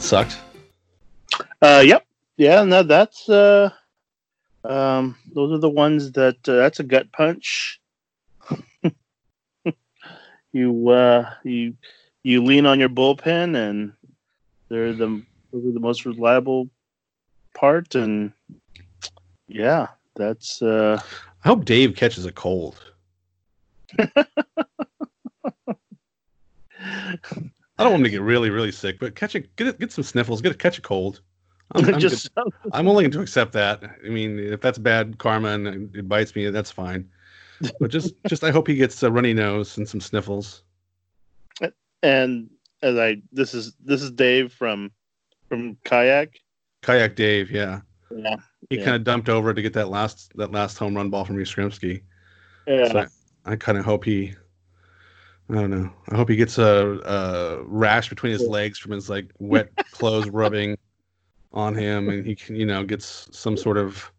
That sucked. Uh, yep, yeah, no, that's uh, um, those are the ones that uh, that's a gut punch. you uh, you you lean on your bullpen, and they're the those are the most reliable part, and yeah, that's uh, I hope Dave catches a cold. I don't want him to get really, really sick, but catch a get get some sniffles, get a, catch a cold. I'm, I'm, just good. I'm willing to accept that. I mean, if that's bad karma and it bites me, that's fine. But just, just I hope he gets a runny nose and some sniffles. and as I this is this is Dave from from kayak. Kayak Dave, yeah, Yeah, he Yeah. kind of dumped over to get that last that last home run ball from Yastrzemski. yeah. So I, I kind of hope he. I don't know. I hope he gets a, a rash between his legs from his like wet clothes rubbing on him, and he can, you know, gets some sort of.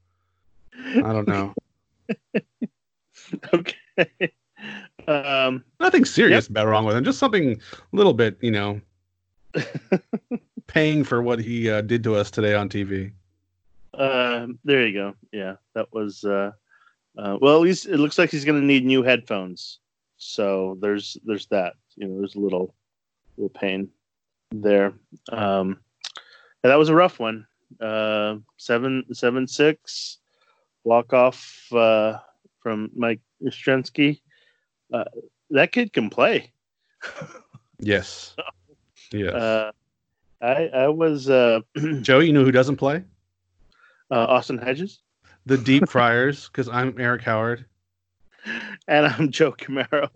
I don't know. okay. Um, Nothing serious about wrong with him. Just something a little bit, you know, paying for what he uh, did to us today on TV. uh, there you go. Yeah, that was. Uh, uh, well, at least it looks like he's going to need new headphones. So there's there's that. You know, there's a little little pain there. Um, and that was a rough one. Uh, seven seven six walk off uh, from Mike Yastrzemski. Uh, that kid can play. Yes. Yes. Uh, I I was uh, Joe, you know who doesn't play? uh, Austin Hedges, The Deep Fryers, because I'm Eric Howard. and I'm Joe Camaro.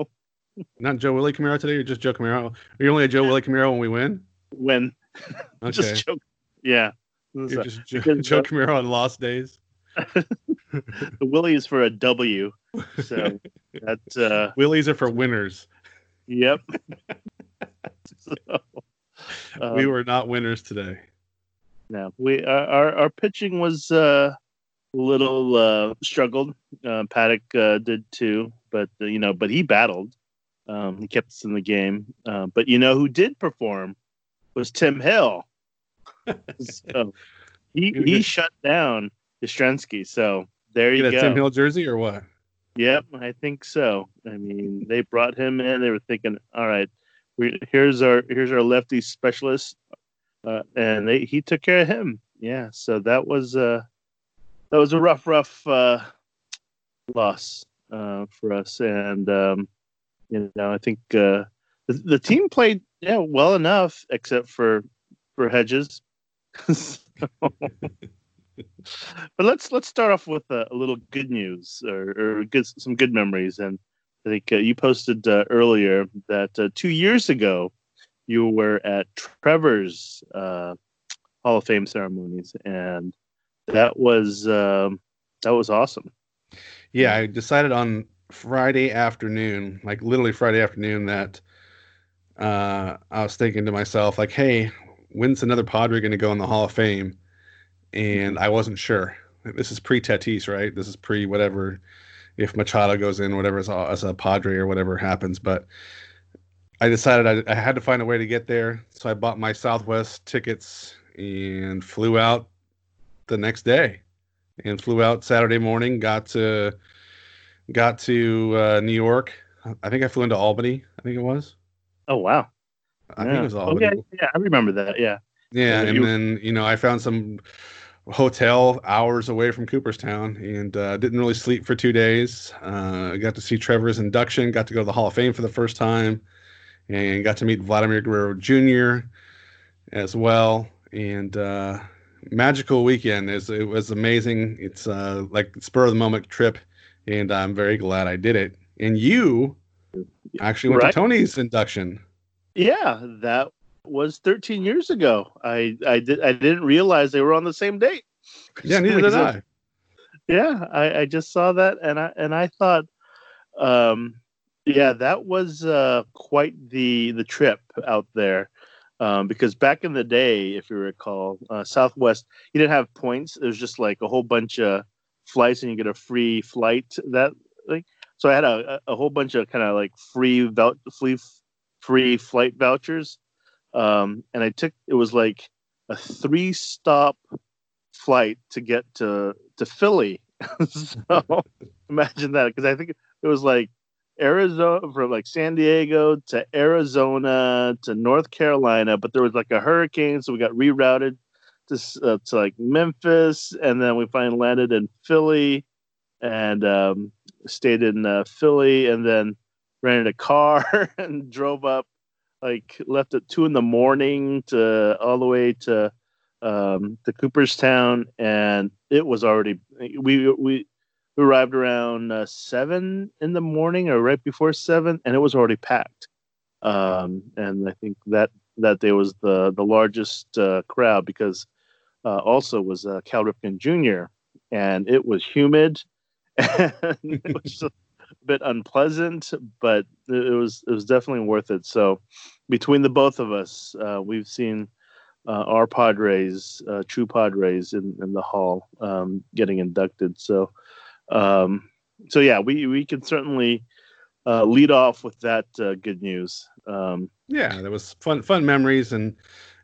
Not Joe Willie Camaro today, or just Joe Camaro? Are you only a Joe Willie Camaro when we win? When Okay. just Joe, yeah. You're just Joe, Joe Camaro on lost days. the Willie is for a W, so that's uh, Willies are for winners. yep. so, we um, were not winners today. No, we our our, our pitching was uh, little uh, struggled. Uh, Paddack uh, did too, but uh, you know, but he battled. Um, he kept us in the game. Uh, but you know who did perform was Tim Hill. so he he shut down Yastrzemski. So there you a go. Tim Hill jersey or what? Yep, I think so. I mean, they brought him in. They were thinking, all right, we, here's our here's our lefty specialist, uh, and they, he took care of him. Yeah, so that was uh, that was a rough, rough uh, loss uh, for us, and um, you know, I think uh, the, the team played yeah well enough, except for for Hedges. But let's let's start off with a, a little good news or, or good, some good memories. And I think uh, you posted uh, earlier that uh, two years ago you were at Trevor's uh, Hall of Fame ceremonies, and that was um, that was awesome. Yeah, I decided on Friday afternoon, like literally Friday afternoon, that uh, I was thinking to myself, like, hey, when's another Padre going to go in the Hall of Fame? And I wasn't sure. This is pre Tatis, right? This is pre whatever. If Machado goes in, whatever as a, as a Padre or whatever happens, but I decided I, I had to find a way to get there, so I bought my Southwest tickets and flew out the next day, and flew out Saturday morning. Got to got to uh, New York. I think I flew into Albany. I think it was. Oh wow! I think Yeah. it was Albany. Okay, yeah, I remember that. Yeah, Yeah, Yeah, and you- then you know I found some hotel hours away from Cooperstown and uh, didn't really sleep for two days. Uh, got to see Trevor's induction, got to go to the Hall of Fame for the first time, and got to meet Vladimir Guerrero Jr. as well. And uh, magical weekend. Is it was amazing. It's uh, like spur of the moment trip, and I'm very glad I did it. And you actually went Right. to Tony's induction. yeah, that was 13 years ago. I I did I didn't realize they were on the same date. Yeah, neither did I. yeah I, I just saw that and i and i thought um yeah that was uh quite the the trip out there um because back in the day if you recall uh southwest you didn't have points it was just like a whole bunch of flights and you get a free flight that like so i had a, a whole bunch of kind of like free vouch free free flight vouchers um, and I took it was like a three stop flight to get to to Philly. so imagine that because I think it was like Arizona from like San Diego to Arizona to North Carolina, but there was like a hurricane, so we got rerouted to uh, to like Memphis, and then we finally landed in Philly, and um, stayed in uh, Philly, and then rented a car and drove up. Like left at two in the morning to all the way to um, to Cooperstown, and it was already we we we arrived around uh, seven in the morning or right before seven, and it was already packed. Um, and I think that that day was the the largest uh, crowd because uh, also was uh, Cal Ripken Jr. and it was humid and it was a bit unpleasant, but it was it was definitely worth it. So between the both of us, uh, we've seen. Uh, our Padres, true Padres, in, in the hall, um, getting inducted. So, um, so yeah, we we can certainly uh, lead off with that uh, good news. Um, yeah, that was fun fun memories and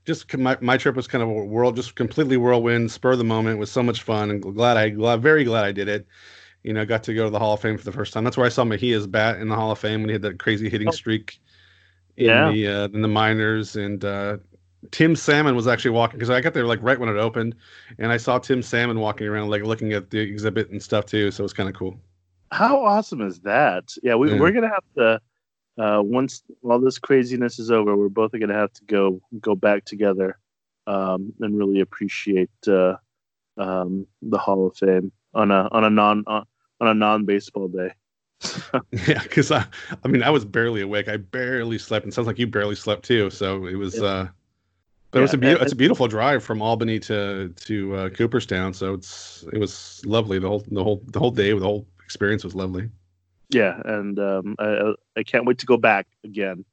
just my, my trip was kind of a world just completely whirlwind spur of the moment it was so much fun and glad I glad very glad I did it. You know, got to go to the Hall of Fame for the first time. That's where I saw Mejia's bat in the Hall of Fame when he had that crazy hitting oh. streak in yeah. the uh, in the minors and uh, Tim Salmon was actually walking because I got there like right when it opened, and I saw Tim Salmon walking around like looking at the exhibit and stuff too. So it was kind of cool. How awesome is that? Yeah, we, yeah. we're gonna have to uh, once all this craziness is over, we're both gonna have to go go back together um, and really appreciate uh, um, the Hall of Fame on a on a non on, on a non baseball day. yeah, because I I mean I was barely awake. I barely slept, and sounds like you barely slept too. So it was. Yeah. uh but yeah, it was a be- it's a beautiful drive from Albany to to uh, Cooperstown, so it's it was lovely. The whole the whole the whole day, the whole experience was lovely. Yeah, and um, I I can't wait to go back again.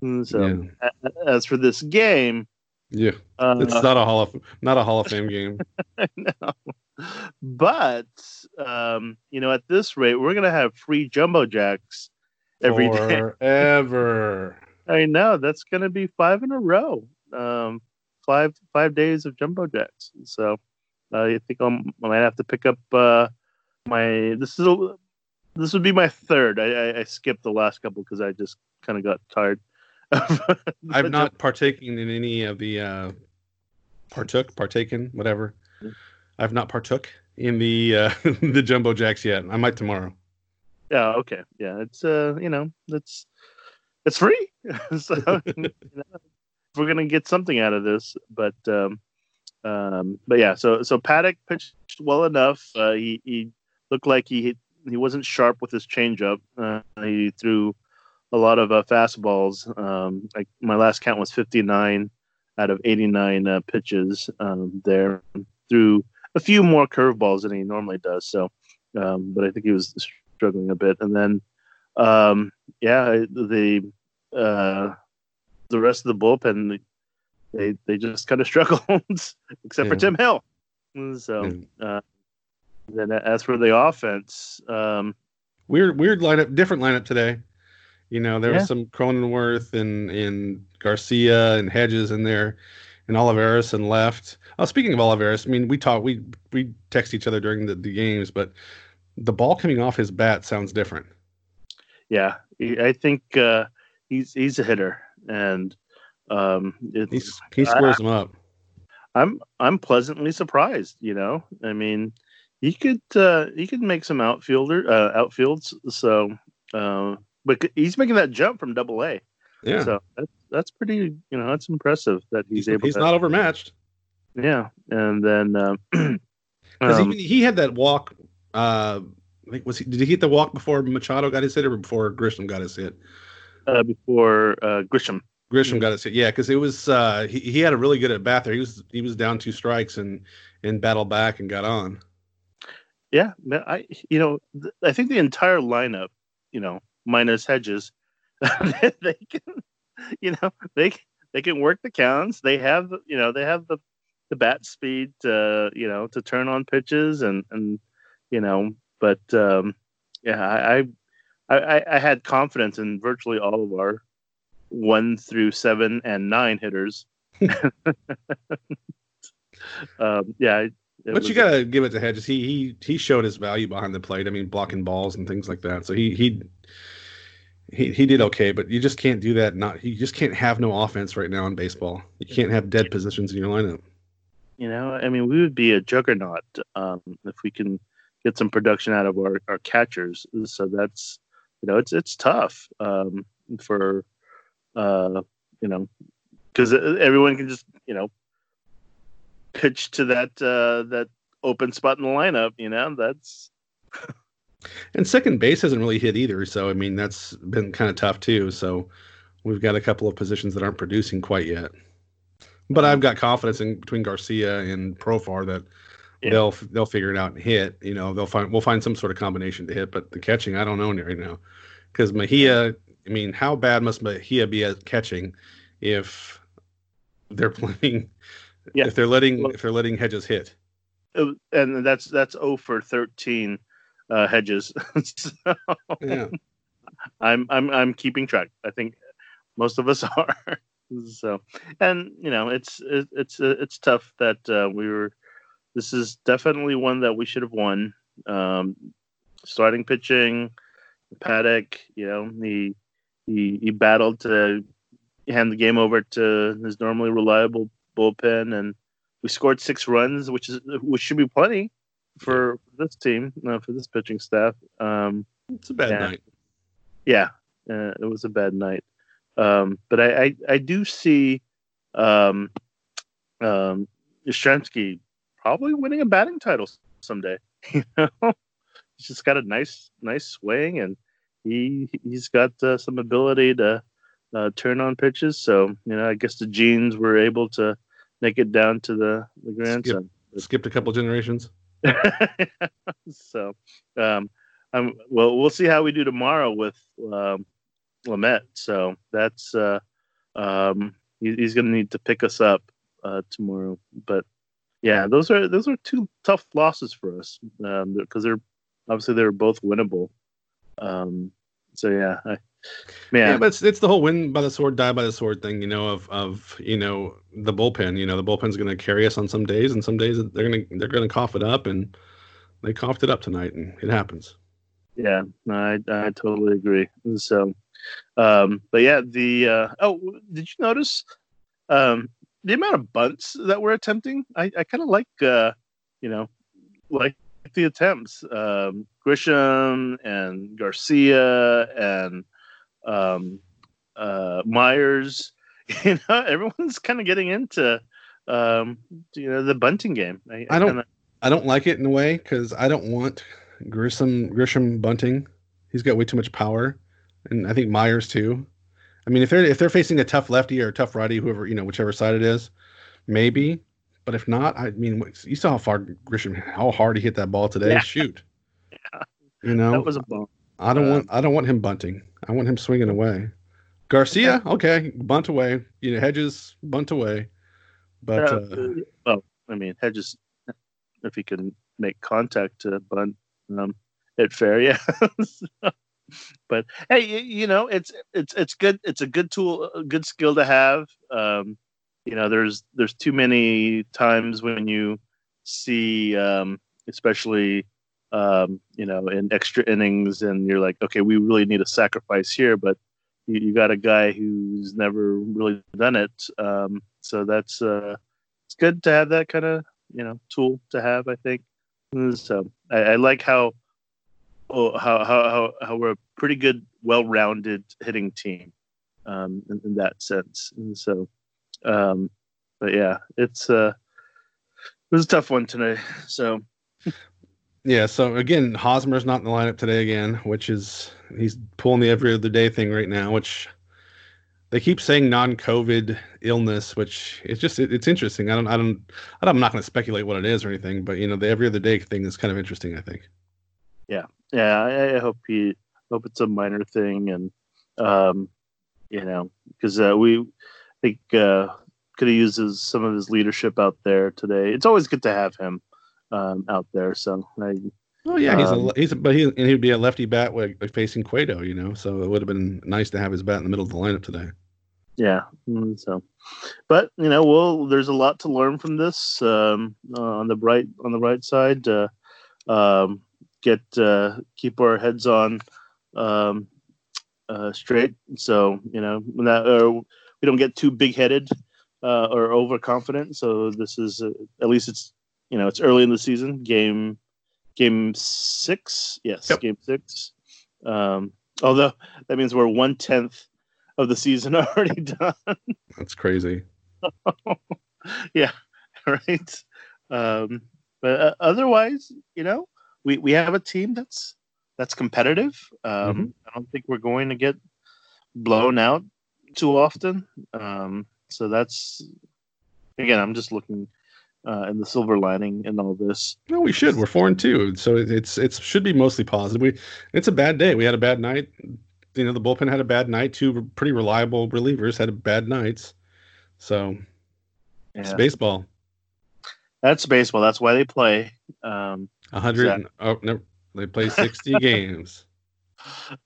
Mm, so yeah. as for this game, yeah, uh, it's not a hall of not a Hall of Fame game. no, but um, you know, at this rate, we're gonna have free jumbo jacks every Forever. day. Ever. I know that's gonna be five in a row um, five five days of jumbo jacks. So uh, I think I'm, I might have to pick up uh, my. This is a, this would be my third. I, I, I skipped the last couple because I just kind of got tired. I've not partaking in any of the uh, partook, partaken, whatever. Mm-hmm. I've not partook in the uh, the jumbo jacks yet. I might tomorrow. Yeah. Okay. Yeah. It's uh. You know. It's it's free. so you know, we're gonna get something out of this. But um, um, but yeah, so so Paddack pitched well enough. Uh, he he looked like he he wasn't sharp with his changeup. Uh, he threw a lot of uh, fastballs. Um, like my last count was 59 out of 89 uh, pitches um, there. Threw a few more curveballs than he normally does. So, um, but I think he was struggling a bit. And then, um, yeah, the uh, the rest of the bullpen, they they just kind of struggled, except yeah. for Tim Hill. So, uh, then as for the offense, um, weird weird lineup, different lineup today. You know, there yeah. was some Cronenworth and and Garcia and Hedges in there, and Olivares and left. Oh, speaking of Olivares, I mean, we talk, we we text each other during the, the games, but the ball coming off his bat sounds different. Yeah, I think uh, he's he's a hitter and um, it's, he squares them up. I'm I'm pleasantly surprised. You know, I mean, he could uh, he could make some outfielder uh, outfields. So, uh, but he's making that jump from Double A. Yeah. So that's that's pretty. You know, that's impressive that he's, he's able. He's to, not overmatched. Yeah, and then um, um, he, he had that walk. Uh, I think was he did he hit the walk before Machado got his hit or before Grisham got his hit? Uh, before uh, Grisham. Grisham got it. Yeah, because it was uh, he, he had a really good at bat there. He was he was down two strikes and and battled back and got on. Yeah, I you know I think the entire lineup, you know, minus Hedges, they can, you know, they they can work the counts. They have you know they have the the bat speed to you know to turn on pitches and and you know but um, yeah I, I I, I had confidence in virtually all of our one through seven and nine hitters. um, yeah, but you gotta give it to Hedges. He he he showed his value behind the plate. I mean, blocking balls and things like that. So he he he he did okay. But you just can't do that. Not you just can't have no offense right now in baseball. You can't have dead positions in your lineup. You know, I mean, we would be a juggernaut um, if we can get some production out of our, our catchers. So that's you know, it's it's tough um, for uh, you know because everyone can just you know pitch to that uh, that open spot in the lineup. You know, that's. and second base hasn't really hit either, so I mean that's been kind of tough too. So we've got a couple of positions that aren't producing quite yet. But I've got confidence in between Garcia and Profar that yeah. they'll they'll figure it out and hit. You know, they'll find we'll find some sort of combination to hit. But the catching, I don't know right now, because Mejia. I mean, how bad must Mejia be at catching if they're playing yeah. If they're letting if they're letting Hedges hit. And that's that's 0 for 13 uh, Hedges. so, yeah. I'm I'm I'm keeping track. I think most of us are. so, and you know, it's it, it's it's tough that uh, we were. This is definitely one that we should have won. Um, starting pitching, Paddack, you know, he he he battled to hand the game over to his normally reliable bullpen, and we scored six runs, which is which should be plenty for this team, uh, for this pitching staff. Um, it's a bad yeah. night. Yeah, uh, it was a bad night. Um, but I, I, I do see um, um, Yastrzemski probably winning a batting title someday. You know, he's just got a nice nice swing, and he he's got uh, some ability to uh, turn on pitches. So you know, I guess the genes were able to make it down to the the grandson. Skip, skipped a couple generations. so, um, I'm well. We'll see how we do tomorrow with um, Lamet. So that's uh, um, he, he's going to need to pick us up uh, tomorrow. But yeah, those are those are two tough losses for us because um, they're obviously they're both winnable. Um, so yeah, I, yeah, but it's, it's the whole win by the sword, die by the sword thing, you know, of of you know the bullpen. You know, the bullpen's going to carry us on some days, and some days they're gonna they're gonna cough it up, and they coughed it up tonight, and it happens. Yeah, I I totally agree. So, um, but yeah, the uh, oh, did you notice um the amount of bunts that we're attempting? I I kind of like uh, you know, like the attempts. Um, Grisham and Garcia and um, uh, Myers. You know, everyone's kind of getting into um, you know the bunting game. I, I, don't. Kinda... I don't like it in a way because I don't want Grissom Grisham bunting. He's got way too much power, and I think Myers too. I mean, if they're if they're facing a tough lefty or a tough righty, whoever you know, whichever side it is, maybe. But if not, I mean, you saw how far Grisham, how hard he hit that ball today. Yeah. Shoot, yeah. you know, that was a ball. I don't uh, want I don't want him bunting. I want him swinging away. Garcia, okay, bunt away. You know, Hedges, bunt away. But uh, uh, well, I mean, Hedges, if he can make contact to bunt, um, it fair, yeah. but hey, you know, it's it's it's good. It's a good tool, a good skill to have. Um, you know, there's there's too many times when you see, um, especially um, you know, in extra innings, and you're like, okay, we really need a sacrifice here, but you, you got a guy who's never really done it, um, so that's uh, it's good to have that kind of you know tool to have. I think so. I, I like how, how how how how we're a pretty good, well-rounded hitting team um, in, in that sense, and so. Um, but yeah, it's uh, it was a tough one tonight. So yeah, so again, Hosmer's not in the lineup today again, which is he's pulling the every other day thing right now, which they keep saying non-COVID illness, which it's just it, it's interesting. I don't I don't I'm not going to speculate what it is or anything, but you know the every other day thing is kind of interesting. I think. Yeah, yeah. I, I hope he hope it's a minor thing, and um, you know, because uh, we think uh, could have used his, some of his leadership out there today. It's always good to have him um, out there. So I, oh yeah, he's um, a he's a, but he and he'd be a lefty bat like, facing Cueto, you know. So it would have been nice to have his bat in the middle of the lineup today. Yeah. Mm, So, but you know, well, there's a lot to learn from this. Um, uh, on the bright on the right side, uh, um, get uh, keep our heads on um, uh, straight. So you know, when that, uh, we don't get too big headed uh, or overconfident. So this is uh, at least it's you know it's early in the season. Game game six, yes, Yep. game six. Um, although that means we're one tenth of the season already done. That's crazy. yeah, right. Um, but uh, otherwise, you know, we, we have a team that's that's competitive. Um, I don't think we're going to get blown out too often. Um, so that's again, I'm just looking uh, in the silver lining in all this. No, we should. We're four and two, so it- it's it should be mostly positive. We it's a bad day. We had a bad night. You know, the bullpen had a bad night. Two pretty reliable relievers had bad nights. So it's baseball. That's baseball. That's why they play. Um, hundred. Exactly. Oh no, they play sixty games.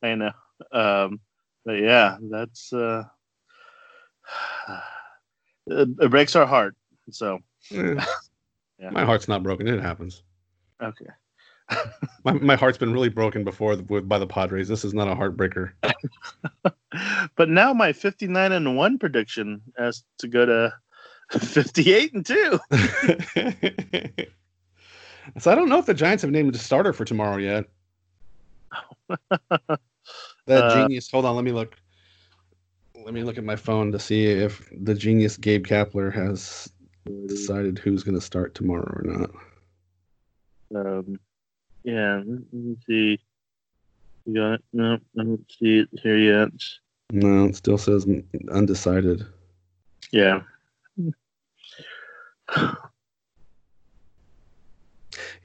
I know. Um, but yeah, that's uh, it, it breaks our heart. So Eh, Yeah. My heart's not broken. It happens. okay. My, my heart's been really broken before with, by the Padres. This is not a heartbreaker. but now my 59 and 1 prediction has to go to 58 and 2 so I don't know if the Giants have named a starter for tomorrow yet. That Uh, genius. Hold on, let me look. Let me look at my phone to see if the genius Gabe Kapler has decided who's going to start tomorrow or not. um, yeah let me see you got it no i don't see it here yet No, it still says undecided. yeah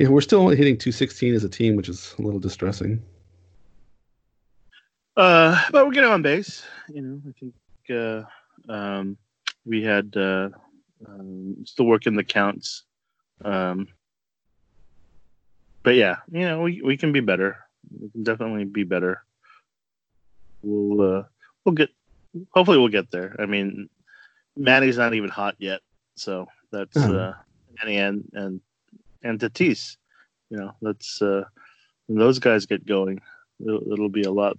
Yeah, we're still only hitting 216 as a team, which is a little distressing. uh but we're getting on base you know i think uh um we had uh um, still working the counts um but yeah you know we, we can be better we can definitely be better we'll uh we'll get hopefully we'll get there i mean manny's not even hot yet so that's Oh. uh manny and and and tatis you know that's uh when those guys get going it'll, it'll be a lot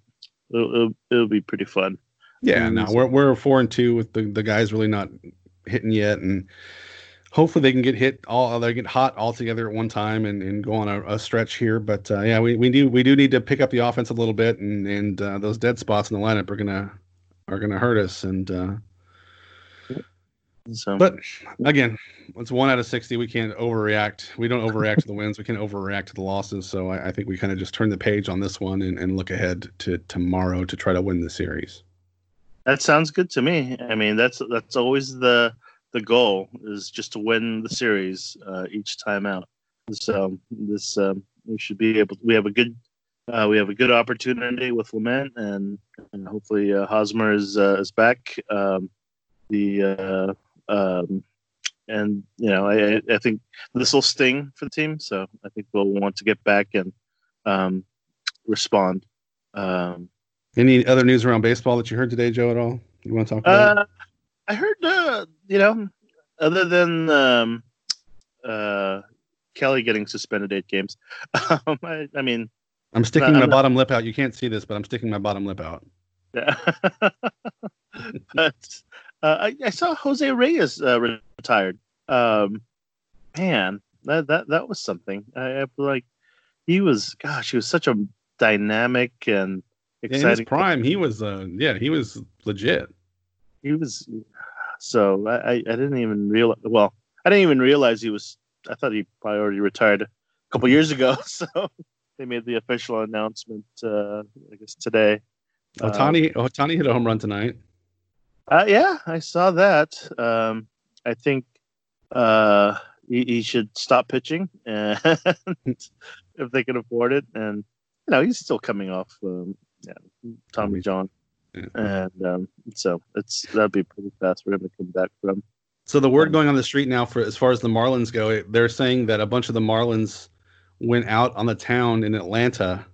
it'll, it'll, it'll be pretty fun Yeah, no, Mm. we're we're four and two with the, the guys really not hitting yet, and hopefully they can get hit all they get hot all together at one time and, and go on a, a stretch here. But uh, yeah, we, we do we do need to pick up the offense a little bit, and and uh, those dead spots in the lineup are gonna are gonna hurt us. And uh, so but again, it's one out of sixty. We can't overreact. We don't overreact to the wins. We can overreact to the losses. So I, I think we kind of just turn the page on this one and, and look ahead to tomorrow to try to win the series. That sounds good to me. I mean, that's that's always the the goal is just to win the series uh, each time out. So this um, we should be able. We have a good uh, we have a good opportunity with Lamet and and hopefully uh, Hosmer is uh, is back. Um, the uh, um, and you know I I- think this will sting for the team. So I think we'll want to get back and um, respond. Um, Any other news around baseball that you heard today, Joe? At all? You want to talk about? Uh, I heard, uh, you know, other than um, uh, Kelly getting suspended eight games, um, I, I mean, I'm sticking I'm my not- bottom lip out. You can't see this, but I'm sticking my bottom lip out. yeah. but uh, I, I saw Jose Reyes uh, retired. Um, man, that that that was something. I, I feel like he was, gosh, he was such a dynamic and exciting. In his prime, he was, uh, yeah, he was legit. he was so I, I didn't even realize well I didn't even realize he was I thought he probably already retired a couple years ago so they made the official announcement uh I guess today Ohtani, Ohtani hit a home run tonight. Uh yeah I saw that. Um I think uh he, he should stop pitching and if they can afford it. And you know he's still coming off um yeah Tommy John. Yeah. and um so it's that'd be pretty fast for him to come back from. So the word going on the street now, for as far as the Marlins go, they're saying that a bunch of the Marlins went out on the town in Atlanta,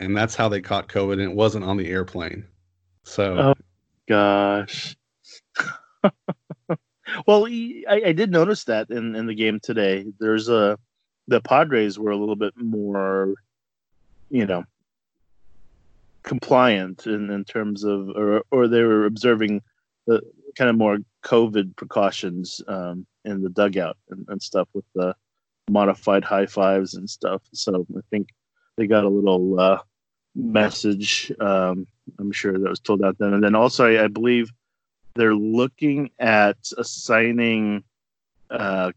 and that's how they caught COVID, and it wasn't on the airplane. So Oh. gosh. well, I, I did notice that in, in the game today. There's a the Padres were a little bit more, you know, compliant in, in terms of, or or they were observing the kind of more COVID precautions um, in the dugout and, and stuff with the modified high fives and stuff. So I think they got a little uh, message. Um, I'm sure that was told out then. And then also, I, I believe they're looking at assigning uh,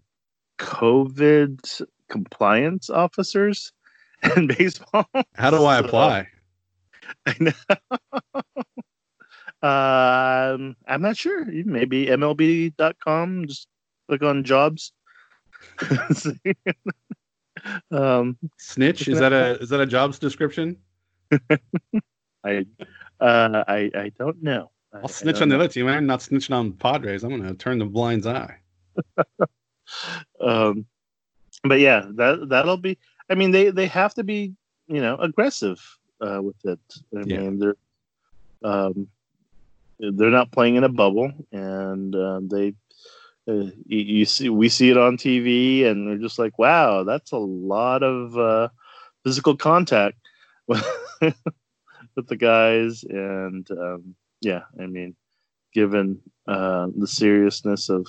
COVID compliance officers in baseball. How do I apply? I know. um, I'm not sure. Maybe MLB.com. Just click on jobs. um, Snitch is that a is that a jobs description? I uh, I I don't know. I'll snitch on the other team. I'm not snitching on Padres. I'm gonna turn the blind's eye. um, but yeah, that that'll be. I mean, they they have to be you know aggressive uh, with it. I yeah. mean, they're um, they're not playing in a bubble, and uh, they uh, you, you, see we see it on TV, and we're just like, wow, that's a lot of uh, physical contact with, the guys, and um, yeah, I mean, given uh, the seriousness of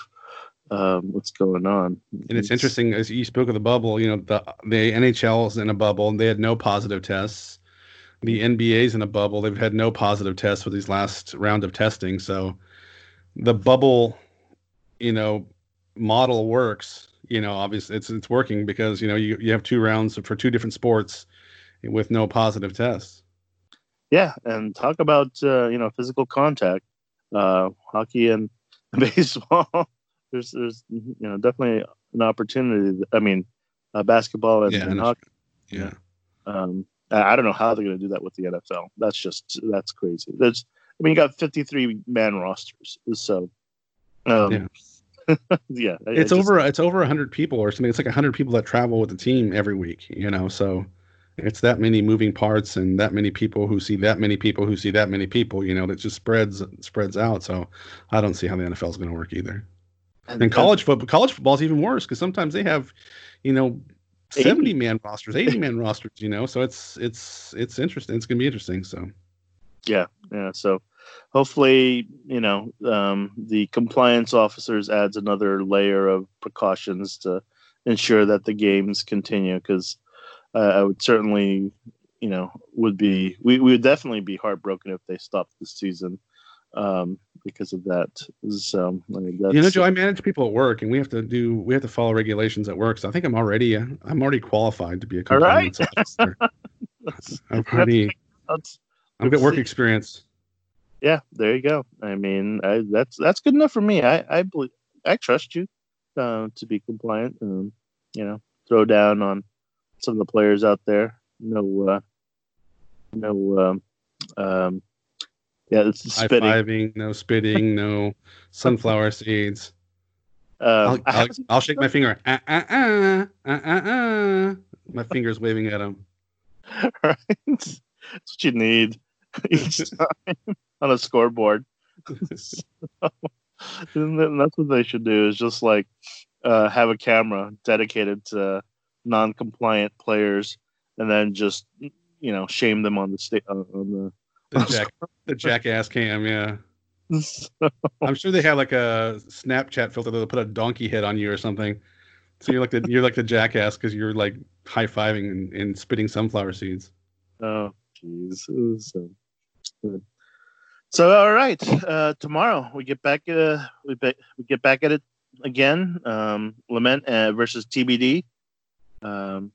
um, what's going on. And it's, it's, interesting as you spoke of the bubble. You know, the the NHL's in a bubble. and They had no positive tests. The NBA's in a bubble. They've had no positive tests with these last round of testing. So the bubble, you know, model works. You know, obviously it's it's working because you know you you have two rounds for two different sports with no positive tests. Yeah, and talk about uh, you know physical contact, uh, hockey and baseball there's there's you know definitely an opportunity. I mean, uh, basketball and, yeah, and hockey. Yeah. Um, I don't know how they're going to do that with the NFL. That's just that's crazy. There's, I mean, you got 53 man rosters, so um, yeah. yeah, it's I, I over. It's over 100 people or something. It's like 100 people that travel with the team every week. You know, so it's that many moving parts and that many people who see that many people who see that many people. You know, that just spreads spreads out. So I don't see how the NFL is going to work either. And, and college football, college football is even worse because sometimes they have, you know, 70 man rosters, 80 man rosters, you know. So it's it's it's interesting. It's gonna be interesting. So yeah, yeah. So hopefully, you know, um, the compliance officers adds another layer of precautions to ensure that the games continue because uh, I would certainly, you know, would be we, we would definitely be heartbroken if they stopped this season um, because of that. So I mean, you know, Joe, I manage people at work, and we have to do we have to follow regulations at work. So I think I'm already I'm already qualified to be a compliance right. officer. I've already I've got work experience. Yeah, there you go. I mean, I, that's that's good enough for me. I I believe I trust you uh, to be compliant and you know throw down on some of the players out there. No, uh, no um, um, yeah, it's spitting. No spitting, no sunflower seeds. Um, I'll, I'll, I'll, shake my finger. Uh, uh, uh, uh, uh, uh. My finger's waving at him. Right. That's what you need each time on a scoreboard. so, and that's what they should do is just like uh, have a camera dedicated to non-compliant players and then just you know shame them on the state on the the, jack, the jackass cam, yeah. I'm sure they have like a Snapchat filter that'll put a donkey head on you or something. So you're like the you're like the jackass because you're like high fiving and, and, spitting sunflower seeds. Oh, jeez. So, so all right, uh, tomorrow we get back. Uh, we be, we get back at it again. Um, Lamet uh, versus TBD. Um,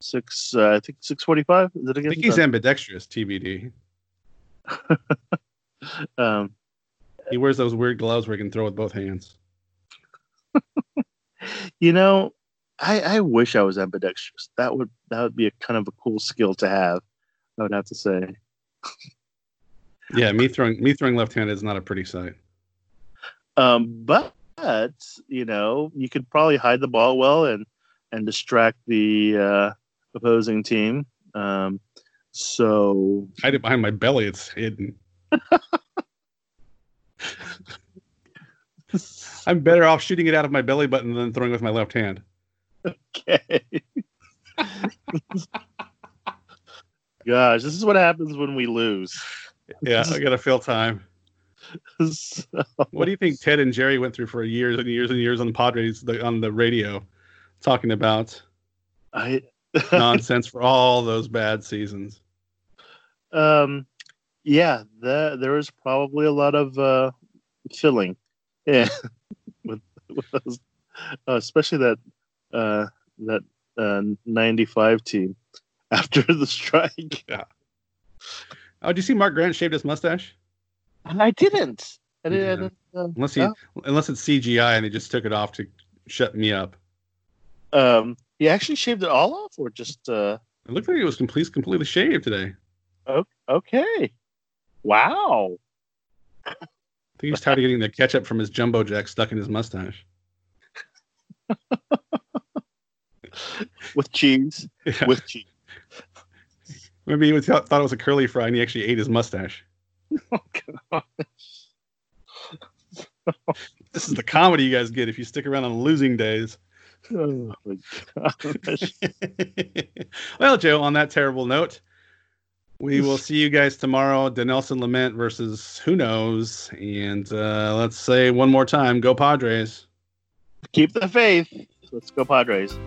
six. Uh, I think six forty-five. Is it again? I think he's ambidextrous. TBD. um, he wears those weird gloves where he can throw with both hands. you know, I, I wish I was ambidextrous. That would that would be a kind of a cool skill to have. I would have to say. yeah, me throwing me throwing left handed is not a pretty sight. Um, but you know, you could probably hide the ball well and and distract the uh, opposing team. Um, so hide it behind my belly. It's hidden. I'm better off shooting it out of my belly button than throwing with my left hand. Okay. Gosh, this is what happens when we lose. Yeah, I gotta fill time. So- What do you think Ted and Jerry went through for years and years and years on the Padres the, on the radio, talking about I nonsense for all those bad seasons? um yeah, the, there was probably a lot of uh filling. Yeah. with, with those, uh, especially that uh that uh 95 team after the strike. Yeah. Oh, did you see Mark Grant shaved his mustache? And I didn't. I didn't, I didn't, uh, Unless he, Yeah. unless it's CGI and they just took it off to shut me up. Um he actually shaved it all off or just uh It looked like it was complete, completely shaved today. okay. Wow. I think he's tired of getting the ketchup from his jumbo jack stuck in his mustache. With cheese. Yeah. With cheese. Maybe he was, thought it was a curly fry and he actually ate his mustache. Oh, God. This is the comedy you guys get if you stick around on losing days. Oh, my gosh. well, Joe, on that terrible note, we will see you guys tomorrow. Dinelson Lamet versus who knows. And uh, let's say one more time go Padres. Keep the faith. Let's go, Padres.